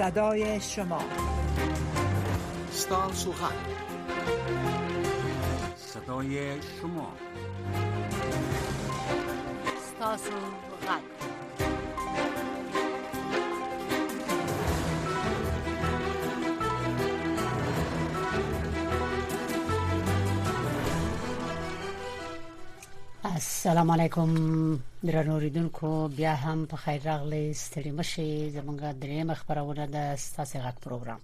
صدای شما ستان سوخن صدای شما ستان السلام علیکم درنو ریدونکو بیا هم په خیر راغلی ستړي مشي زمونږه دریم خبرونه د ستاسو غږ پروګرام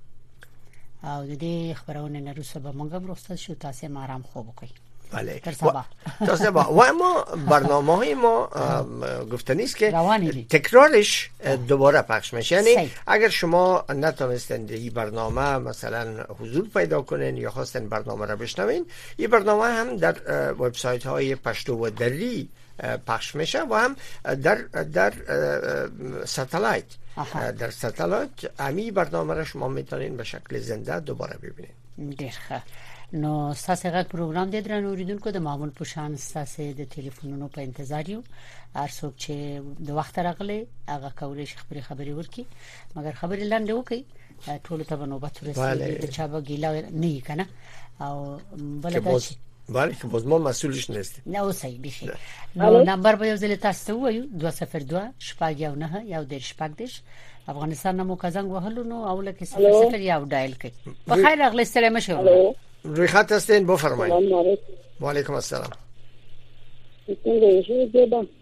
او د دې خبرونه نرسو به مونږ هم رخصت شو تاسو هم آرام خوب وکړئ بله تر سبا و اما برنامه های ما گفته نیست که تکرارش دوباره پخش میشه یعنی اگر شما نتونستند این برنامه مثلا حضور پیدا کنین یا خواستن برنامه را بشنوین این برنامه هم در وبسایت های پشتو و دری پخش میشه و هم در در ساتلایت در ساتلایت امی برنامه را شما میتونین به شکل زنده دوباره ببینید ډیر ښه نو ساسې غږ پروګرام د درنو اوریدونکو د معمول په شان ساسې د ټلیفونونو په انتظار یو ارڅوک چې د وخت راغلی هغه کولې شي خبرې خبرې ورکي مګر خبرې لاندې وکي ټول ته نوبت ورسېږي د چا به ګیلا نه کنه او بل دا چې بله که باز ما مسئولش نیستیم نه اوسای بیخی نو نمبر به یو زلی تاسو ته وایو 202 شپږ یو نه یو دیر شپږ دیش افغانستان نمو کزنګ وهلو نو اوله کې 00 یو ډایل کړئ په خیر اغلی ستړي مشه روی خط هستین بفرمایئ وعلیکم السلام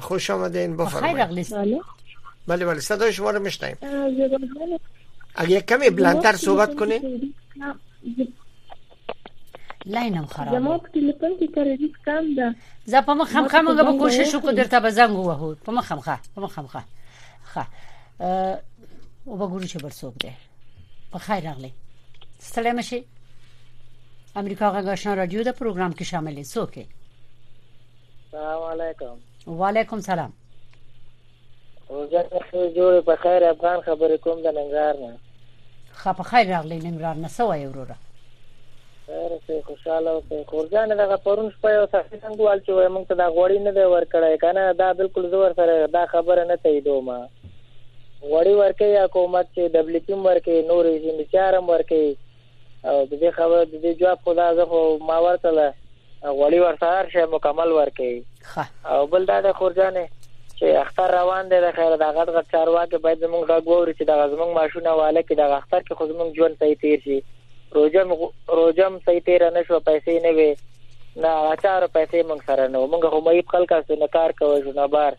خوش آمدین بفرمایید خیر اغلیست بله بله صدای شما رو میشنیم اگه کمی بلندتر صحبت کنید لاینم خراب زما په ټلیفون کې کریډیټ کم ده زه په مخ هم خمه به کوشش وکړم درته به زنګ ووهو په مخ هم ښه په مخ هم ښه ښه او وګورو چې بل څوک دی په خیر راغلی ستړی مشي امریکا غږ آشنا رادیو د پروګرام کې شامل څوک السلام علیکم وعلیکم سلام روزه جوړ په خیر افغان خبرې کوم د ننګرهار نه خپ خیر راغلی ننګرهار نه سوې وروره خیر سه خوشاله او سه خورځان دغه پرون شپه یو سخت څنګه وال چې وای مونږ ته دا غوړی نه دی ورکړای کنه دا بالکل زور سره دا خبره نه تاییدو ما غوړی ورکې یا کومت چې دبلې پم ورکې نورې چې چارم ورکې او د دې خبره د دې جواب خو دا زه خو ما ورته له غوړي ورته هر شی مکمل ورکړي او بل دا د خورجانې چې اختر روان دی د خیر دا غټ غټ چارواکي باید زموږ غږ ووري چې دا زموږ ماشونه واله کې دا اختر کې خو زموږ ژوند صحیح تیر شي روجم روجم صحیح تیر نه شو پیسې نه وي نه اچار پیسې موږ سره نه موږ هم یې خلک سره کار کوي نه بار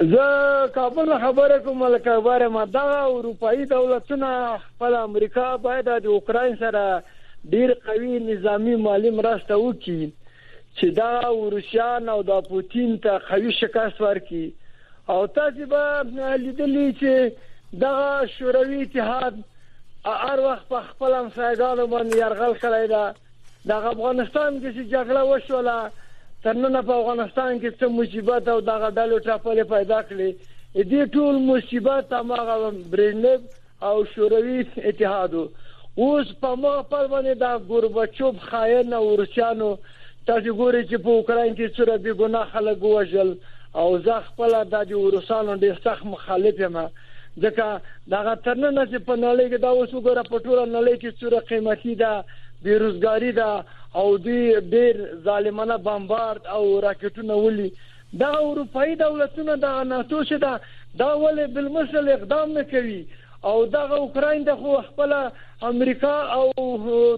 زه کابل نه خبره کوم لکه وباره ما دغه اروپایي دولتونه خپل امریکا باید د اوکراین سره ډیر قوي نظامی مالی مرسته وکړي چې دا وروسیان او دا پوتین ته قوي شکست ورکړي او تاسو به لیدلی چې دغه شوروي اتحاد هر وخت په خپل همسایګانو باندې يرغل کړی ده دغه افغانستان کې چې جګړه وشوله تر ننه په افغانستان کې څه مصیبت او دغه ډلو ټپلې پیدا کړې دې ټول مصیبت هماغه برېنب او شوروي اتحاد اوس په ما پر باندې دا ګوربچوب خاين او روسيانو تاسو ګورئ چې په اوکرين کې څوره بي ګناه خلک وژل او زه خپل د دې روسانو ډېر سخت مخالف یم ځکه دغه تر ننه چې په نړۍ کې دا اوس وګوره په ټوله نړۍ کې څوره قیمتي ده بیروزګاري ده او دوی ډیر ظالمانه بمبارد او راکټونه ولي دا اروپאי دولتونه د ناتو شه دا دا ولې بل مثل اقدام نه کوي او دغه اوکراین د خو خپل امریکا او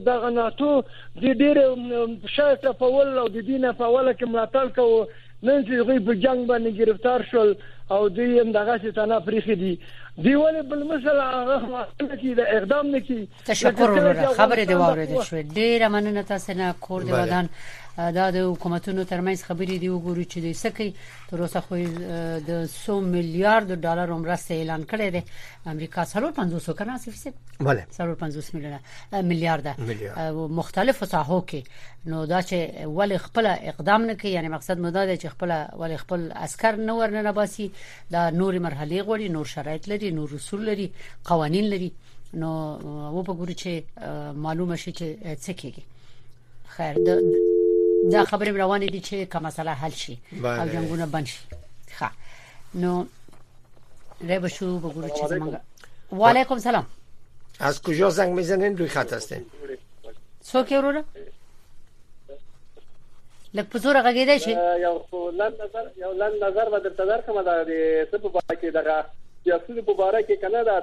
دغه ناتو د ډیر شاته په ول او د دینه په ول کې ملاتړ کوي نن چې هغوی په جنګ باندې گرفتار شول او دوی هم دغسې تنه پریښې دي دی ولې بل مثلا هغه خلاصونه کې د اقدام نه کی تشکر وروره خبرې دی واورېدل شوې ډېره مننه تاسو نه کور دی ودان دا د حکومتونو ترمنځ خبرې دی وګورو چې دوی سکی تر اوسه خو د 100 میلیارډ ډالر مرسته اعلان کړې ده امریکا 350 کنه اسفسه بله 350 میلیونه میلیارډ مختلفو ساحو کې نو دا چې ولې خپل اقدام نه کوي یعنی مقصد مو دا دی چې خپل ولې خپل عسكر نه ورننه باسي دا نور مرحله غوړي نور شرایط لري نور رسول لري قوانين لري نو و په ګوري چې معلومه شي چې څه کیږي خیر دا خبرې روانې دي چې کوم مسله حل شي او جنگونه بند شي ښه نو ریبشو وګورو چې زمونږ و علیکم سلام از کجا زنگ میزنین روی خط هستین څوک یې وروره لږ په زوره غږېدای شي یو لند نظر یو لند نظر به درته درکړم دا د څه په باره کې دغه سیاسي په باره کې کنه دا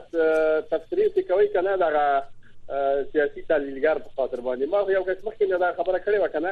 تفسیر څه کوي کنه دغه سیاسي تحلیلګر په خاطر باندې ما یو کس مخکې دا خبره کړې و کنه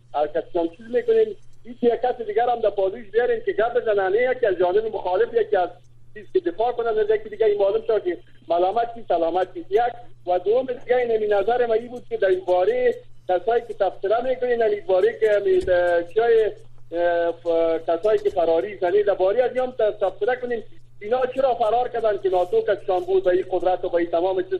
از کپتان چیز میکنیم هیچ یک کس دیگر هم در پادویش بیاریم که گپ بزنه نه یکی از جانب مخالف یکی از چیز که دفاع کنه نه یکی دیگه این معلوم شد که ملامت چیز سلامت چیز یک و دوم دیگه این نظر ما بود که در این باره کسایی که تفسیره میکنین در این باره که چای کسایی که فراری زنی در باره از یام تفسیره کنیم اینا چرا فرار کردن که ناتو کشان بود به این قدرت و به این تمام چیز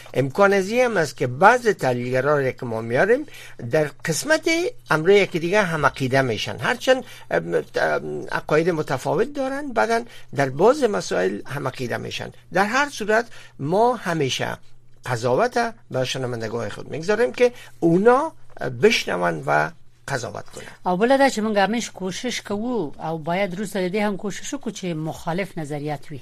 امکان از هم است که بعض هایی که ما میاریم در قسمت امره یکی دیگه هم عقیده میشن هرچند عقاید متفاوت دارن بعدا در بعض مسائل هم میشن در هر صورت ما همیشه قضاوت به نگاه خود میگذاریم که اونا بشنون و قضاوت کنه او بل چې موږ کوشش کوو او باید روز هم کوشش وکړو چې مخالف نظریات وي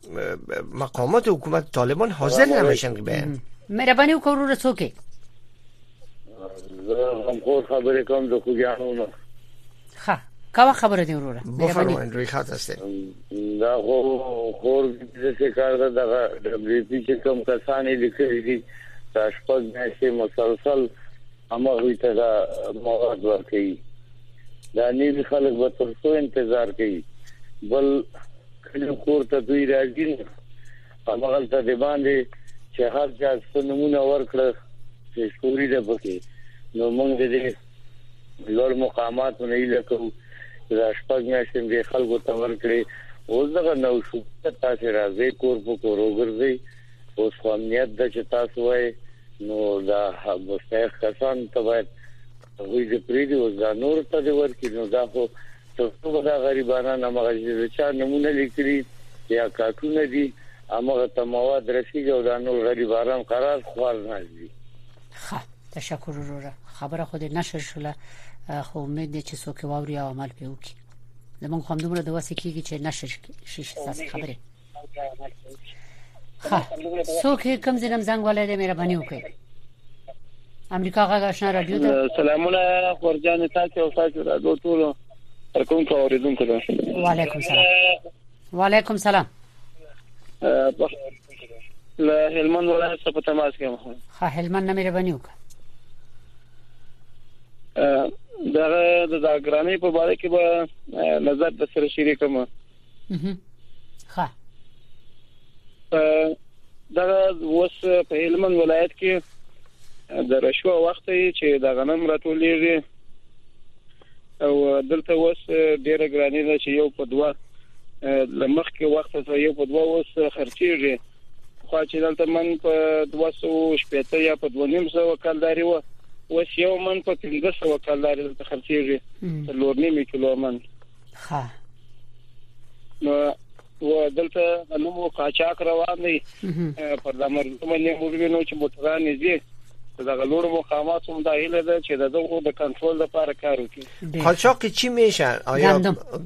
مقامات حکومت طالبان حاضر نمیشن که بیان مهربانی وکړو رو څوک زه هم خور خبرې کوم د خوګیانو ښه کوا خبره دی وروره بفرمایئ روی خط هسته دا خو خور د څه کار ده دغه دبلې پی چې کوم کسان لیکلي دي دا شپږ میاشتې مسلسل امغوی ته دا مواد ورکړي دا نیوی خلک به تر څو انتظار کوي بل کله کور ته دوی راځي هغه ته د باندې چې هر چا خپل نمونه ورکړه چې شوري ده پکې نو موږ دې لوړ مقامات نه ایله کوو دا شپږ میاشتې د خلکو ته ورکړي اوس دغه نو شو تاسو راځي کور په کور وګرځي اوس خو امنیت د چې تاسو وای نو دا مستحق کسان ته باید هغوی دې پرېږدي اوس دا نورو ته دې ورکړي نو دا خو تر څو به دا غریبانان همغه چې د چا نومونه لیکلي یا کاټونه دي همغه ته مواد رسیږي او دا نور غریبانان قرار خوار ناست دي ښه تشکر وروره خبره خو دې نشر شوله خو امید دې چې څوک واوري او عمل پې وکړي زمونږ هم دومره د وسې کېږي چې نشر شي ستاسو خبرې خا څوک کوم ځینم زنګ ولې دې مهرباني وکړئ امریکا غږ آشنا رادیو ته سلامونه خورجان تاسو او تاسو را دوه ټول کوم کو اوریدونکو ته وعلیکم سلام وعلیکم سلام له هلمند ولایت څخه په تماس کې یم ها هلمند نه مهرباني وکړه دا د ګرامي په اړه کې به نظر د سره شریکم ښه دا اوس په هلمند ولایت کې د رشوه وخت یې چې د غنم راټولېږي او دلته اوس ډېره ګراني ده چې یو په دوه لمخ کې وخت سره یو په دوه اوس خرچېږي خو چې دلته من په 200 شپته یا په 200 کالداري و اوس یو من په 1500 کالداري دلته خرچېږي څلور نیمه کیلو من ښه نو و دلته نو مو قاچاق روان دی پر د مرګ باندې موږ وینو چې موټران یې دي د غلوړو مقامات هم دا هیله ده چې دغه د کنټرول لپاره کار وکړي قاچاق چی میشه آیا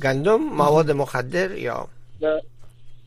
گندم مواد مخدر یا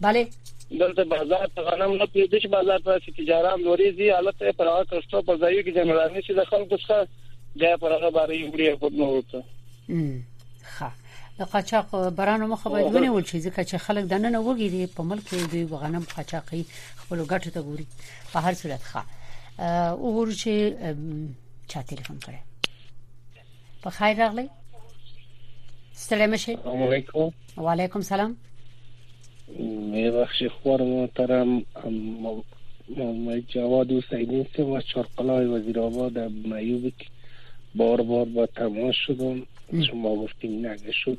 بله دلته بازار ته غنم نه پریږدي چې بازار ته راشي تجاران لوريزي حالت یې پر هغه کښتو په ځایو کې جنرالني چې د خلکو څخه بیا پر هغه باري وړي خود نه ورته ښه د قاچاق برانو مخه باید ونیول شي ځکه چې خلک د نن وګړي په ملک کې دوی غنم قاچاقي خپل ګټه ته ګوري په هر صورت ښه وګورو چې چا تلیفون کړی په خیر راغلی ستړي مشه السلام علیکم وعلیکم سلام می بخشی خوار محترم محمد جواد حسینی سه و چارقلای وزیر آباد میوب بار بار با تماس شدم شما گفتیم نگه شد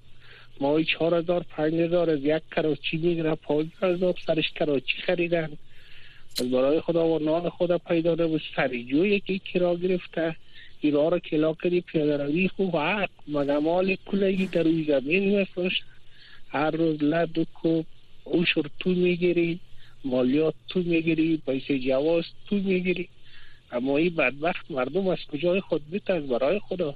ماهی چهار هزار پنج هزار از یک کراچی میگیره پنج هزار سرش کراچی خریدن از برای خدا و نان خدا پیدا نبود سریجو یکی کرا گرفته ایرا را کلا کردی پیاده روی خوب حق مگه مال کلگی در روی زمین میفروشت هر روز لد و کوب اوشور تو میگیری مالیات تو میگیری پیسه جواز تو میگیری اما این بدبخت مردم از کجای خود بیت از برای خدا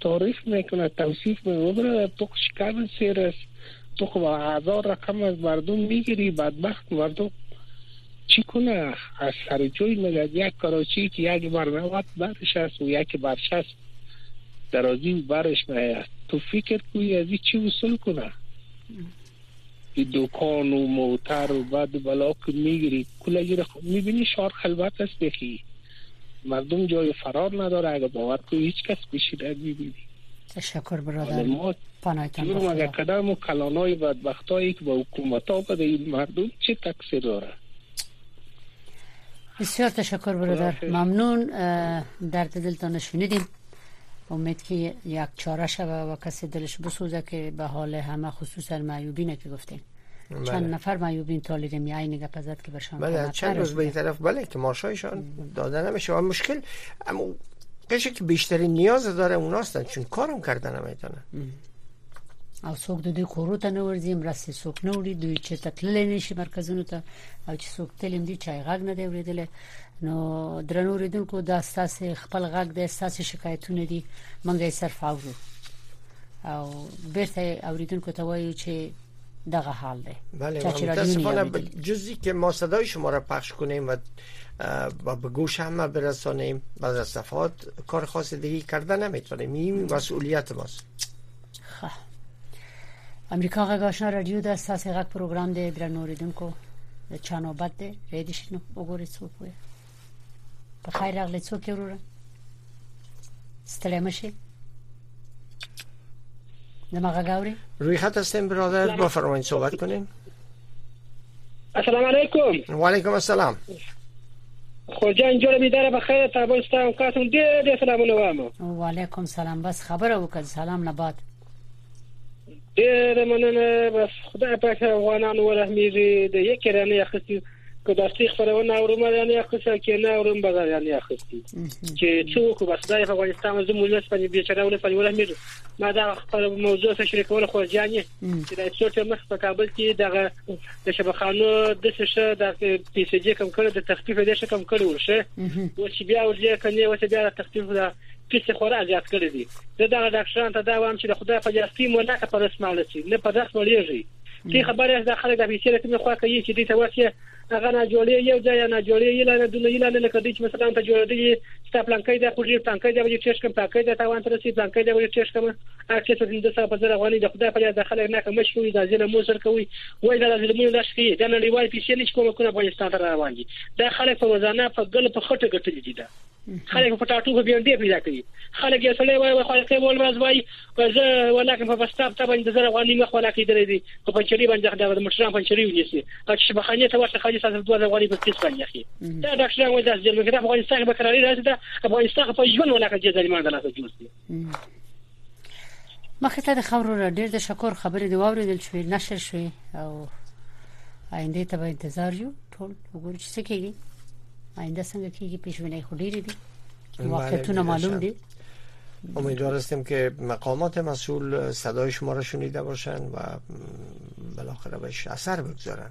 تعریف میکنه توصیف می وبره تو شکم سیر است تو خب هزار رقم از مردم میگیری بدبخت مردم چی کنه از سر جوی مگد یک کراچی که یک بر نوت برش است و یک برش است در ازی برش نیست تو فکر کوی ازی چی وصول کنه دی دکان و موتر و بد و بلا که میگیری کله گیره خب میبینی شهر خلوت است یکی مردم جای فرار نداره اگر باور که هیچ کس پیشی در میبینی تشکر برادر ما پانایتان بخدا مگه کدام و کلانای بدبختایی که با حکومت ها بده این مردم چه تکسی داره بسیار تشکر برادر ممنون درد دلتان شنیدیم امید که یک چاره شوه و کسی دلش بسوزه که به حال همه خصوصا معیوبینه که گفتین بله. چند نفر معیوبین طالب می عین نگه پزد که برشان بله چند روز به این طرف بله که ماشایشان داده نمیشه و مشکل اما قشه که بیشترین نیاز داره اوناستن چون کارم کردن نمیتونه او څوک د دوی کورو ته نه ورځي مرستې څوک نه وړي دوی چې تتللی نشي مرکزونو ته او چې څوک تللی هم دي چای غږ نه دی اورېدلی نو درنو ریدونکو دا ستاسو خپل غږ د ستاسو شکایتونه دي مونږ یې صرف اورو او بیرته اوریدونکو ته وایو چې دغه حال ده بله متاسفانه به جزی که ما صدای شما را پخش کنیم و با به گوش همه برسانیم بعد از صفات کار خاص دیگه کرده نمیتونیم این مسئولیت ماست ښه امریکا غږ آشنا رادیو د اساسي غږ پروګرام دی درنوریدونکو د چا نوبت دی ریډي شنو وګورئ څوک وي په خیر راغلی څوک یې وروره ستړی مشي دماغه غاوري روی خط هستیم برادر بفرمایید صحبت کنیم السلام علیکم وعلیکم السلام خو جان جوړ به دره بخیر تابل ستاسو کاسم ډېر ډېر سلامونه وایم وعلیکم سلام بس خبره وکړه سلام نه بعد ډېر مننه بس خدای پاک افغانانو ورحمېږي د یک رانه اخستي که داسې خبرونه اورم یعنی اخصه کې نه اورم به یعنی اخستي چې څوک بس دای په افغانستان زموږ ملت باندې بیچاره ولس باندې ورحمېږي ما دا خپل موضوع سره شریکول خو ځاني چې د څو ټیم په کابل کې دغه د شبخانو د څه د پی سي جي کم کړو د تخفیف د څه کم کړو ورشه او چې بیا ورځي کني او چې بیا د تخفیف دا کیسه خورا زیات کړی دی دا د ډاکټرانو ته دا وام چې د خدای په جاستی مو نه په رسمه لسی نه په رسمه لېږي دې خبره از داخله د بیسي له کومه خوا کوي چې دې ته واسه هغه نه جوړي یو ځای نه جوړي یلا نه دونه یلا نه لکه دې چې مثلا ته جوړ دي ستا پلان کوي دا خو ډیر پلان کوي دا وجه ټیش کوم پاکي دا تاوان تر سي پلان کوي دا وجه ټیش کوم هر څه ته د صاحب زره غوړي د خدای په یاد داخله نه کوم شوې دا ځنه مو سر کوي وای دا ظلمونه د شي دا نړیوال پیسې نشي کوم کوم افغانستان ته روان دي دا خلک په وزانه په ګل په خټه ګټل دي دا خلک په ټاټو به بیرته پیدا کوي خلک یې سړی وایي خلک یې ول ورځ وایي زه ولاکه په بستاب ته باندې زره غوړي مخ ولا کې درې دي په پنچري باندې دا د مشران پنچري ونیسي او چې بخانه ته ورته خالي ساده دوه غوړي په کیس باندې اخی دا ډاکټر وایي دا چې موږ د افغانستان په کراري راځي دا افغانستان په ژوند ولاکه چې ځلمان دلته جوړ دي مخکې ته د خبرو را ډیر د شکر خبرې دی واوریدل شوې نشر شوې او آینده ته به انتظار یو ټول وګورو چې څه کیږي آینده څنګه کیږي پیشبینی خو ډیر دي بله، واقعیتونه بله معلوم شب. دي امیدوار هستیم که مقامات مسئول صدای شما را شنیده باشند و م، بالاخره بهش اثر بگذارن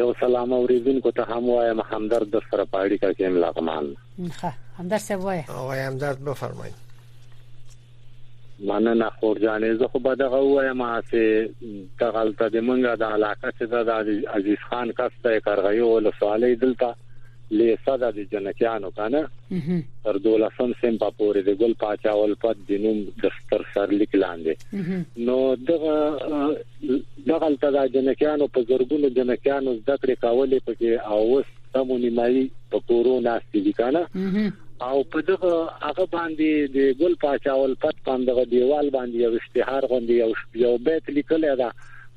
یو سلام اوریدونکو ته هم وایم همدرد در سره پاړی کا کې لغمان ښه همدرد صاحب وای او همدرد بفرمایئ مننه خور جانې زه خو به دغه وایم چې دغلت د منګه د علاقه چې د عزیز خان کس د کرغیو ولسوالۍ دلته لیسه ده د جنتیانو کنه تر دولسم سم په پورې د ګل پاچا ول پد د نوم د ستر سرلیک لاندې نو دغه دغه تل د جنتیانو په زرګونو جنتیانو زده کړې کولې پکې او اوس سمو نیمایي په کورو ناشې دي کنه او په دغه هغه باندې د ګل پاچا ول پد پاندغه دیوال باندې یو اشتهار غوندي یو یو بیت لیکل دا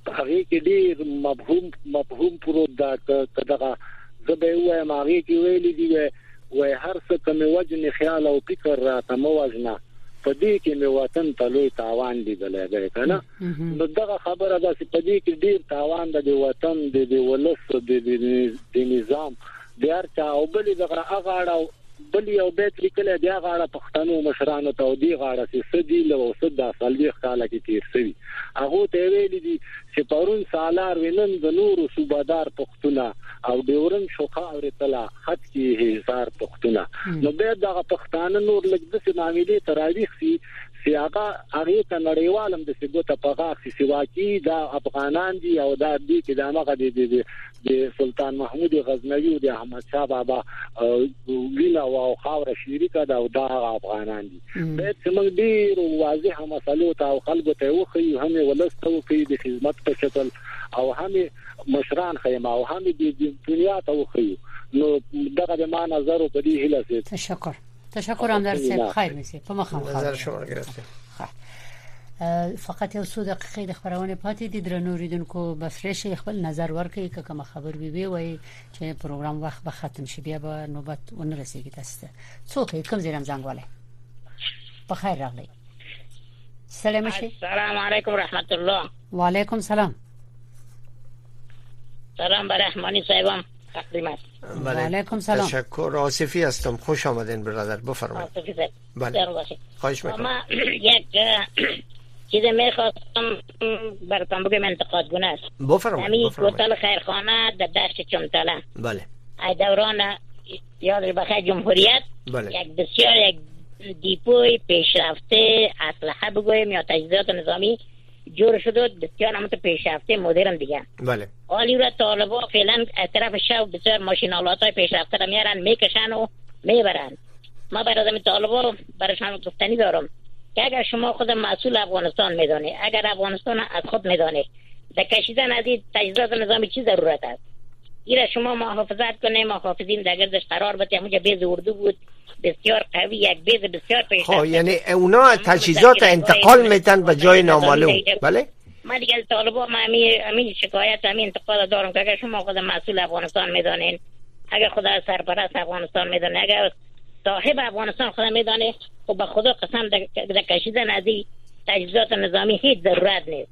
په هغه کې ډیر مفهوم مفهوم پروت دا که دغه زبې وای ماغه کې ویل دی وای وای هر څه کوم وجن خیال او فکر را ته مو وجنه په دې کې مې وطن ته لوی تاوان لیدلې ده کنه نو دغه خبره ده چې په دې کې ډیر تاوان ده د وطن د ولس د نظام د هر چا او بل دغه اغاړه بل یو بیت لیکلی دی هغه اړه پښتنو مشرانو ته او دی غاړه چې څه دي له اوسه دا څلوېښت کاله کې تېر سوي هغو ته یې ویلي دي چې پرون سالار وي نن د نورو صوبهدار پښتونه او ډیورنډ شو خاورې ته لا خط کې یې هېزار پښتونه نو بیا دغه پښتانه نور لږ داسې معاملې ته راویښ سي چې هغه هغه ته نړیوالم د سګوته په غاښ سي واکي دا افغانان دي او دا دي چې دا مغه دي د سلطان محمود غزنوي او د احمد شاه بابا وینا او خاور شریکه دا او دا افغانان دي باید چې موږ ډیر واضح مسلو ته او خلکو ته وخی هم ولسته وکي د خدمت په شکل او هم مشران خیمه او هم د دنیا ته وخی نو دغه د ما نظر په دې هله سي تشکر تشکر اندر صاحب خیر میسه په مخه نظر شما گرفته فقط یو څو دقیقې د خبرونه پاتې دي درنو ریدونکو بس راشي خپل نظر ورکړي که کوم خبر وي وي وای چې پروګرام وخت به ختم شي بیا به نوبت ون رسیدي تاسو ته څوک کوم زیرم زنګ والے په خیر راغلی سلام شي السلام علیکم رحمت الله وعلیکم سلام سلام برحمانی صاحبم تقریبا بله. علیکم سلام تشکر آصفی هستم خوش آمدین برادر بفرمایید آصفی زد بله خواهش میکنم ما یک چیز میخواستم براتان بگم انتقاد گونه است بفرمایید همین کوتل خیرخانه در دشت چمتله بله ای دوران یاد بخیر جمهوریت بله. یک بسیار یک دیپوی پیشرفته اسلحه بگویم یا تجهیزات نظامی جور شده دکان هم تو پیشرفته مدرن دیگه بله حالی را طالبا فعلا اعتراف شو بسیار ماشین آلات های پیشرفته را میارن میکشن و میبرن ما بر آدم طالبا برشان گفتنی دارم که اگر شما خود مسئول افغانستان میدانه اگر افغانستان از خود میدانه در کشیدن از این تجهیزات نظامی چی ضرورت است ایره شما محافظت کنه محافظین در گردش قرار بده همونجا بیز اردو بود بسیار قوی یک بیز بسیار پیش خب یعنی اونا تجهیزات انتقال میتن به جای نامعلوم بله من دیگه طالبا من همین شکایت همین انتقال دارم که اگر شما خود مسئول افغانستان میدانین اگر خود سرپرست افغانستان میدانه اگر صاحب افغانستان خود میدانه و خب به خدا قسم در کشیدن از این تجهیزات نظامی هیچ ضرورت نیست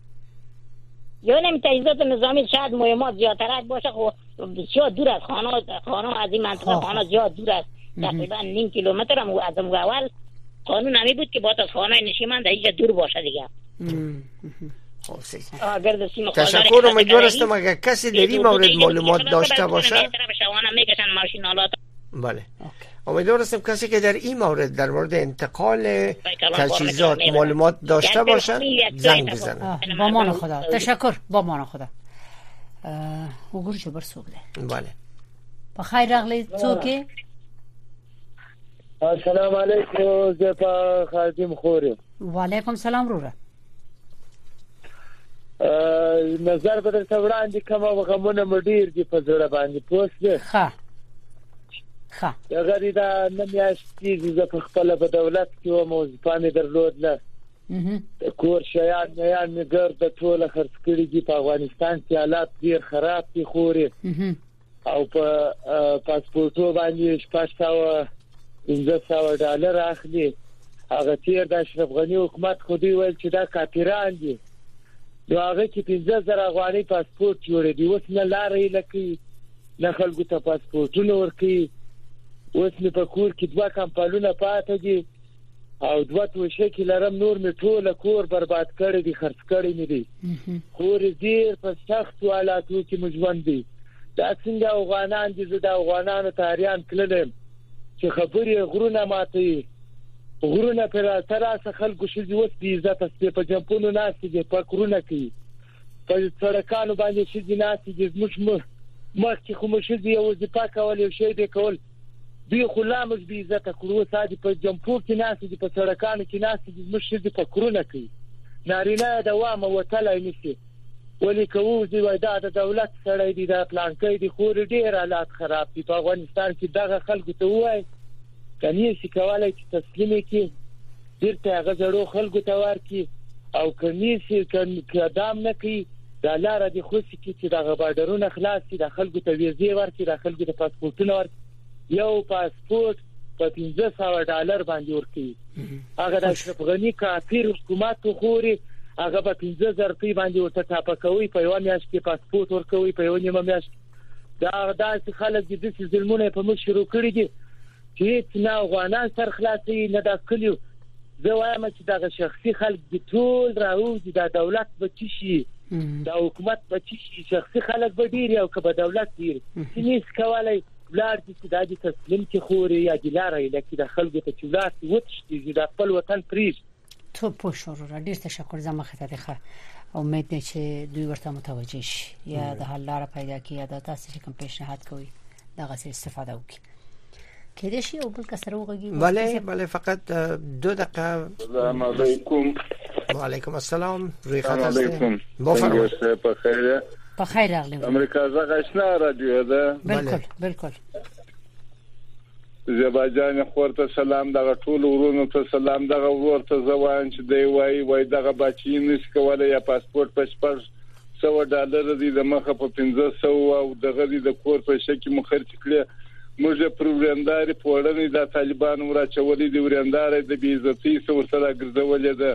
یا نمی تجهیزات نظامی شاید مهمات زیادترک باشه خو بسیار دور از خانه خانه از این منطقه خانه زیاد دور است تقریبا نیم کیلومتر هم از اول قانون نمی بود که باید از خانه نشیمند اینجا دور باشه دیگه تشکر امیدوار هستم اگر کسی در این مورد معلومات داشته باشه بله امیدوار هستم کسی که در این مورد در مورد انتقال تجهیزات معلومات داشته باشد زنگ بزنه با مان خدا تشکر با مان خدا وګور چې بر څوک دی بله په خیر راغلی څوک السلام علیکم زه په خادم خورم وعلیکم سلام وروره نظر به درته وړاندې کوم او غمونه مې ډیر دي په زړه باندې پوسټ ښه ښه غری دا نه میاشت کیږي زه په خپل په دولت کې وم او ځپانې درلود نه کور شیان نه یان مې ګرځ د ټوله خرڅ کړي دي په افغانستان کې حالات ډیر خراب دي خوري او په پاسپورتو باندې شپږ سو پنځه سو ډالر اخلي هغه تیر د اشرف غنی حکومت خو دی ویل چې دا کاپیران دي نو هغه چې 15000 افغاني پاسپورت جوړ دی اوس نه لارې لکې نه خلکو ته پاسپورتونه ورکي اوس نه په کور کې دوه کمپالونه پاتې دي او دوه توشه کې لرم نور می ټول کور برباد کړی دی خرڅ کړی می دی خور ډیر په سخت حالاتو کې مجوند دی دا څنګه افغانان دي زه د افغانانو تاریان کړلم چې خبرې غرونه ماتي غرونه پر تراسه خلکو شې اوس دې عزت ستې په جنپونو ناس دي په کرونه کې په سړکانو باندې شې دي ناس دي زموږ مخ کې خو مشه دي او ځپا کول یو شی دی کول دوی خو لا موږ بې عزته کړو، اوس دا چې په جمپو کې ناست دي، په سړکانو کې ناست دي، زموږ ښځې فکرونه کوي، نارینه یې د وامه وتلای نه شي، ولې که ووځي وایي دا د دولت سړی دی، دا پلانکی دی، خو ولې ډېر حالات خراب دي په افغانستان کې، دغه خلکو ته ووایه که نه شي کولای چې تسلیم یې کړي. بیرته هغه زړو خلکو ته ورکړي او کمیسي کدام نه کوي دا لار دي خو سي چې دغه بارډرونه خلاص شي د خلکو ته ویزه ورکړي د خلکو ته پاسپورتونه ورکړي یو پاسپورت په 1500 ډالر باندې ورکړي هغه د اشرف غنی کافر حکومت خوري هغه په 15000 روپۍ باندې ورته ټاپه کوي په یو میاشت کې پاسپورت ورکوي په یو نیمه میاشت دا داسې خلک دي چې ظلمونه په موږ شروع کړی دي هیڅ نه افغانان سر خلاصي نه دا کلیو زه وایم چې دا شخصي خلک د ټول راوځي دا دولت به چی شي دا حکومت به چی شي شخصي خلک به ډیر او کبه دولت ډیر هیڅ کولای بلار دي چې دا د تسلیم کې خوري یا د لارې لکه د خلکو ته چې بلار وتښتي دا خپل وطن پریږ ته پوه شو وروره ډیر تشکر زه مخه ته دی ښه امید دی چې دوی ورته متوجه شي یا د حل لار پیدا کړي یا د تاسو چې کوم پیشنهاد کوي دغه څه استفاده وکړي کې دې شي او بل کسر وګږي بله بله فقط دو دقیقه السلام علیکم وعلیکم السلام روی خط هستیم بفرمایید په خیر په خیر راغلی امریکا زغشنا رادیو ده بالکل بالکل زیبا جانې خور ته سلام دغه ټولو ورونو ته سلام دغه ورور ته زه وایم چې دی وایي وایي دغه باچهي نشي کولی یا پاسپورټ په شپږ سوه ډالر دی د مخه په پنځه سوه او دغه دی د کور په شکې مو خرڅ کړي موږ یې پر وریندارې پوړنې دا طالبان وراچولې دی ورینداره د بې عزتۍ څه ورته راګرځولې ده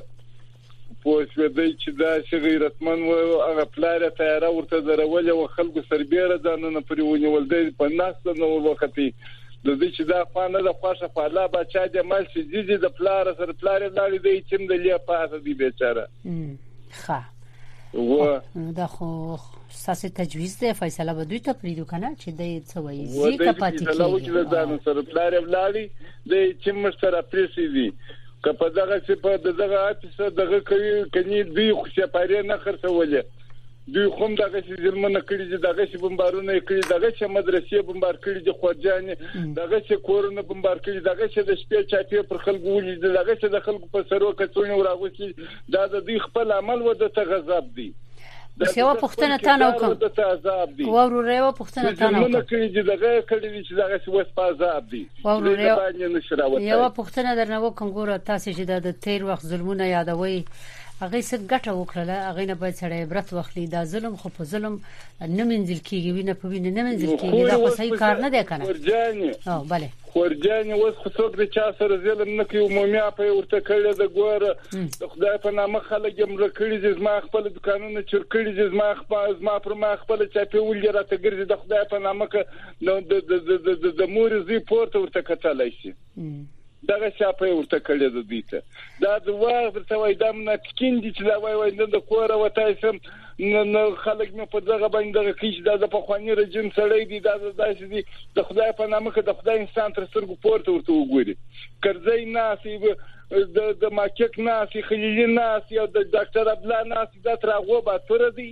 پوه شوې دی چې دا چې غیرتمن و هغه پلار تیاره ورته درولې و خلکو سربېره ځانونه پرې ونیول دی په ناست نه ور وختي د دې چې دا خوانه د خوښه په الله بچا دې مل شي دې د پلار سر پلار لاړې دی چې د لیا پاسه دی بیچاره ښه و دا خو ساسه تجویز ده فیصله به دوی ته پریدو کنه چې د څه وایي زیکه پاتې کیږي دا نو سره پلار ولاري د چې مشتره پریسي دي که په دغه څه په دغه هڅه سره دغه کوي کني دوی خو سپارې نه خرڅولې دوی خو هم دغه څه ظلمونه کړی دي دغه څه بمبارونه کړی دغه څه مدرسې بمبار کړی دي خورجانې دغه څه کورونه بمبار کړی دغه څه د شپې چاپی پر خلکو ولې دغه څه د خلکو په سرو کڅوڼې وراغوسي دا د دوی خپل عمل و د تغذب دي بس یو پښتنه تا نه وکم د ته عذاب دی وروره یو پښتنه تا نه وکم کړي چې دغه کړي چې دغه څه وس په عذاب دی وروره یو پښتنه درنه وکم ګوره تاسو چې د تیر وخت ظلمونه یادوي هغه څه ګټه وکړه هغه نه باید سړی عبرت واخلي دا ظلم خو په ظلم نه منځل کیږي وینه په وینه نه منځل کیږي دا خو صحیح کار نه دی کنه او bale خورجانې اوس خو څوک د چا سره ظلم نه کوي عمومي اپه ورته کړی د ګوره د خدای په نامه خلک یې مړه کړي دي زما خپل دکانونه چور کړي دي زما خپل زما پر ما خپل چاپی ولې راته ګرځي د خدای په نامه که د د مور زی پورته ورته کتلای شي دغه شاپه ورته کړی د دوی ته دا د واغ درته وای دا منافقین دي چې دا وای وای نن د کوره وتای سم نن خلک مې په دغه باندې دغه کیش دا د پخوانی رژیم سړی دی دا داسې دی د خدای په نامه کې د خدای انسان تر سترګو پورته ورته وګوري کرځي ناسي د د ماچک ناسي خلیلی ناسي او د ډاکټر ابلا ناسي دا تر هغه بعد پر دي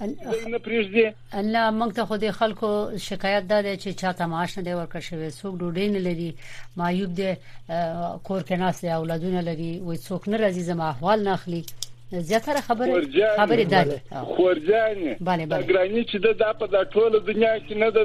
زه نه پریږدي نه موږ ته خو د خلکو شکایت ده چې چاته معاش نه دی ورکړ شوی څوک ډوډۍ نه لري معیوب دی کور کې ناس دی اولادونه لري وای څوک نه راځي زما احوال نه اخلي زیاتره خبره خبره ده خورجانې بله بله ګرانی چې د په د ټوله دنیا کې نه ده